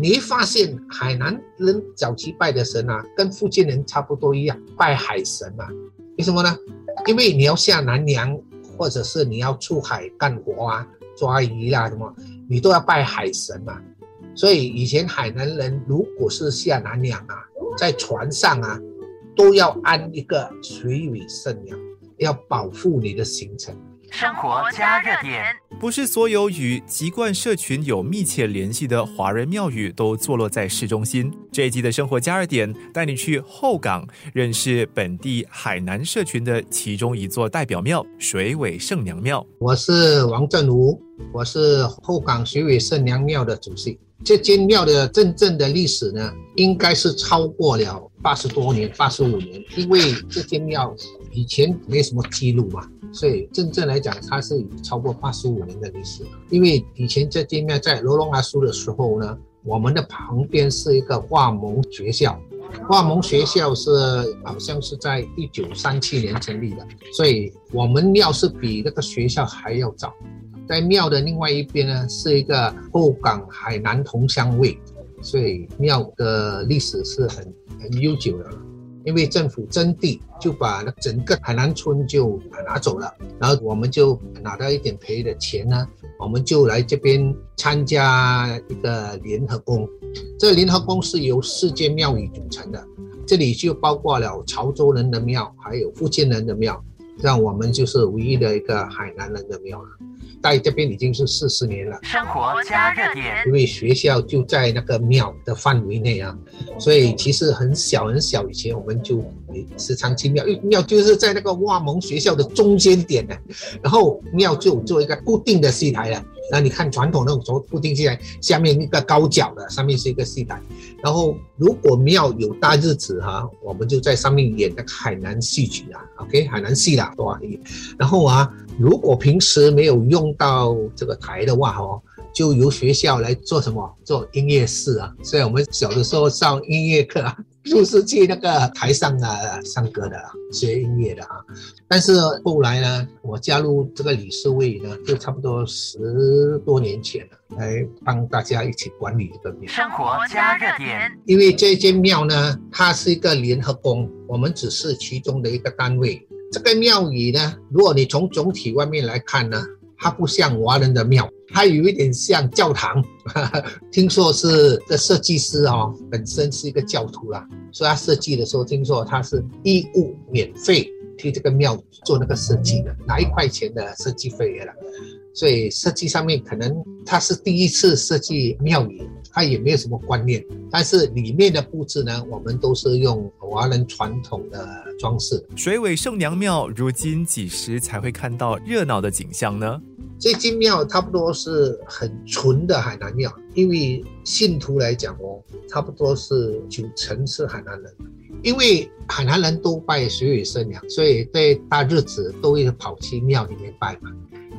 你会发现海南人早期拜的神啊，跟福建人差不多一样，拜海神嘛。为什么呢？因为你要下南洋，或者是你要出海干活啊、抓鱼啦什么，你都要拜海神嘛。所以以前海南人如果是下南洋啊，在船上啊，都要安一个水尾圣娘，要保护你的行程。生活加热点，不是所有与籍贯社群有密切联系的华人庙宇都坐落在市中心。这一集的生活加热点带你去后港，认识本地海南社群的其中一座代表庙——水尾圣娘庙。我是王振武，我是后港水尾圣娘庙的主席。这间庙的真正的历史呢，应该是超过了八十多年、八十五年，因为这间庙以前没什么记录嘛。所以真正来讲，它是有超过八十五年的历史。因为以前这间庙在罗龙阿苏的时候呢，我们的旁边是一个华蒙学校，华蒙学校是好像是在一九三七年成立的，所以我们庙是比那个学校还要早。在庙的另外一边呢，是一个后港海南同乡会，所以庙的历史是很很悠久的。因为政府征地，就把整个海南村就拿走了，然后我们就拿到一点赔的钱呢，我们就来这边参加一个联合宫。这联合宫是由世界庙宇组成的，这里就包括了潮州人的庙，还有福建人的庙，让我们就是唯一的一个海南人的庙了。在这边已经是四十年了。生活加热点，因为学校就在那个庙的范围内啊，所以其实很小很小。以前我们就时常去庙，因为庙就是在那个瓦蒙学校的中间点呢，然后庙就做一个固定的戏台了。那你看传统那种从固定戏台，下面一个高脚的，上面是一个戏台。然后如果庙有大日子哈，我们就在上面演那个海南戏曲啊，OK，海南戏啦，多然后啊。如果平时没有用到这个台的话，哦，就由学校来做什么？做音乐室啊。所以我们小的时候上音乐课啊，就是去那个台上啊唱歌的，学音乐的啊。但是后来呢，我加入这个理事会呢，就差不多十多年前了，来帮大家一起管理这个庙。生活加热点，因为这间庙呢，它是一个联合宫，我们只是其中的一个单位。这个庙宇呢，如果你从总体外面来看呢，它不像华人的庙，它有一点像教堂。听说是这设计师哦，本身是一个教徒啦，所以他设计的时候，听说他是义务免费替这个庙做那个设计的，拿一块钱的设计费了。所以设计上面可能他是第一次设计庙宇，他也没有什么观念。但是里面的布置呢，我们都是用华人传统的装饰。水尾圣娘庙如今几时才会看到热闹的景象呢？这间庙差不多是很纯的海南庙，因为信徒来讲哦，差不多是九成是海南人。因为海南人都拜水尾圣娘，所以在大日子都会跑去庙里面拜嘛。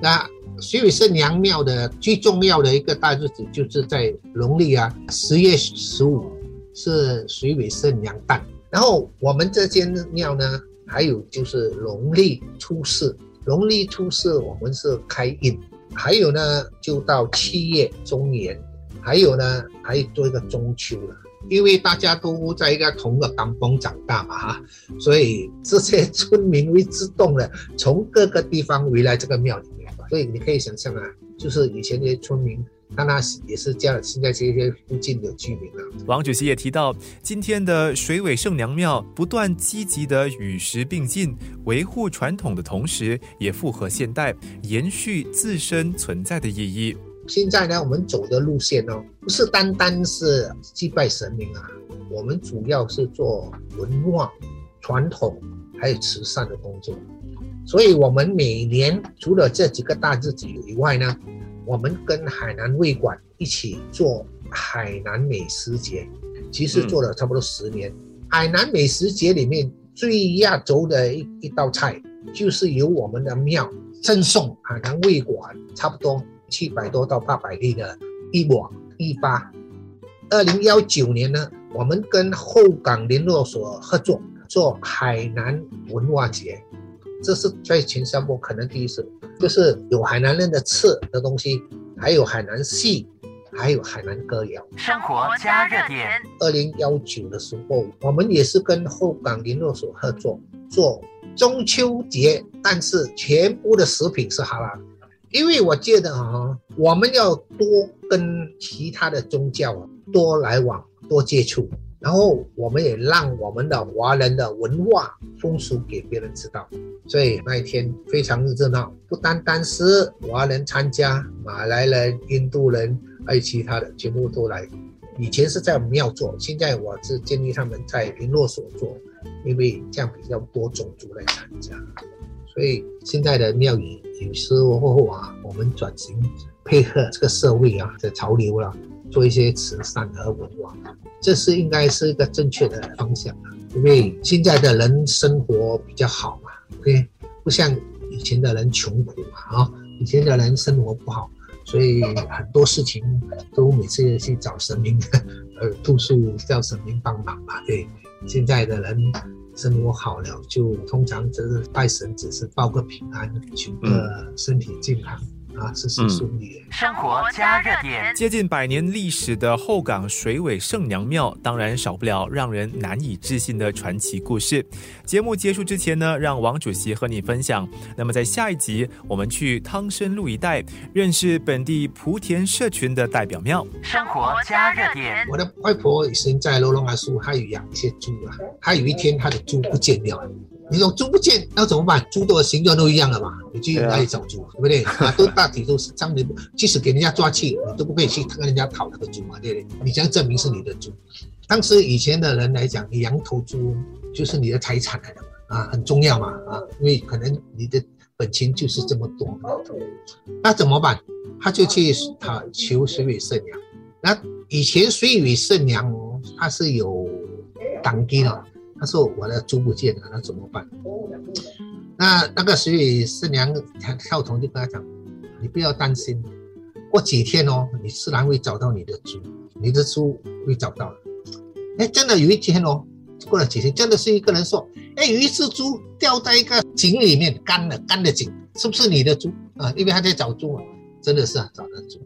那水尾圣娘庙的最重要的一个大日子，就是在农历啊十月十五是水尾圣娘诞。然后我们这间庙呢，还有就是农历初四，农历初四我们是开运。还有呢，就到七月中元，还有呢，还有做一个中秋了。因为大家都在一个同个港风长大嘛哈，所以这些村民会自动的从各个地方围来这个庙里面。所以你可以想象啊，就是以前那些村民，那那也是这样。现在这些附近的居民啊，王主席也提到，今天的水尾圣娘庙不断积极的与时并进，维护传统的同时，也符合现代，延续自身存在的意义。现在呢，我们走的路线呢，不是单单是祭拜神明啊，我们主要是做文化、传统还有慈善的工作。所以，我们每年除了这几个大日子以外呢，我们跟海南味馆一起做海南美食节，其实做了差不多十年。海南美食节里面最压轴的一一道菜，就是由我们的庙赠送海南味馆差不多七百多到八百粒的一碗一八。二零幺九年呢，我们跟后港联络所合作做海南文化节。这是在全沙坡可能第一次，就是有海南人的吃的东西，还有海南戏，还有海南歌谣。生活加热点。二零幺九的时候，我们也是跟后港联络所合作做中秋节，但是全部的食品是哈拉，因为我觉得啊，我们要多跟其他的宗教啊多来往、多接触。然后我们也让我们的华人的文化风俗给别人知道，所以那一天非常热闹，不单单是华人参加，马来人、印度人，还有其他的全部都来。以前是在庙做，现在我是建议他们在联络所做，因为这样比较多种族来参加。所以现在的庙宇有时候啊，我们转型配合这个社会啊的潮流了，做一些慈善和文化。这是应该是一个正确的方向啊，因为现在的人生活比较好嘛，OK，不像以前的人穷苦嘛啊，以前的人生活不好，所以很多事情都每次去找神明，呃，吐诉叫神明帮忙嘛，对，现在的人生活好了，就通常只是拜神，只是报个平安，求个身体健康。啊，事事顺利。生活加热点，接近百年历史的后港水尾圣娘庙，当然少不了让人难以置信的传奇故事。节目结束之前呢，让王主席和你分享。那么在下一集，我们去汤深路一带，认识本地莆田社群的代表庙。生活加热点，我的外婆以前在罗龙阿叔，还有养一些猪啊，她有一天她的猪不见了。你说猪不见，那怎么办？猪的形状都一样了嘛，你去哪里找猪，对不对？啊，都大体都是这样的，即使给人家抓去，你都不可以去跟人家讨那个猪嘛，对不对？你这样证明是你的猪。当时以前的人来讲，你养头猪就是你的财产来的嘛，啊，很重要嘛，啊，因为可能你的本钱就是这么多。那怎么办？他就去他求水尾圣娘。那以前水尾圣娘他是有党基的。他说：“我的猪不见了，那怎么办？”那那个水尾圣娘跳跳童就跟他讲：“你不要担心，过几天哦，你自然会找到你的猪，你的猪会找到的。”哎，真的有一天哦，过了几天，真的是一个人说：“哎，有一只猪掉在一个井里面，干了干的井，是不是你的猪啊？”因为他在找猪嘛，真的是啊，找的猪。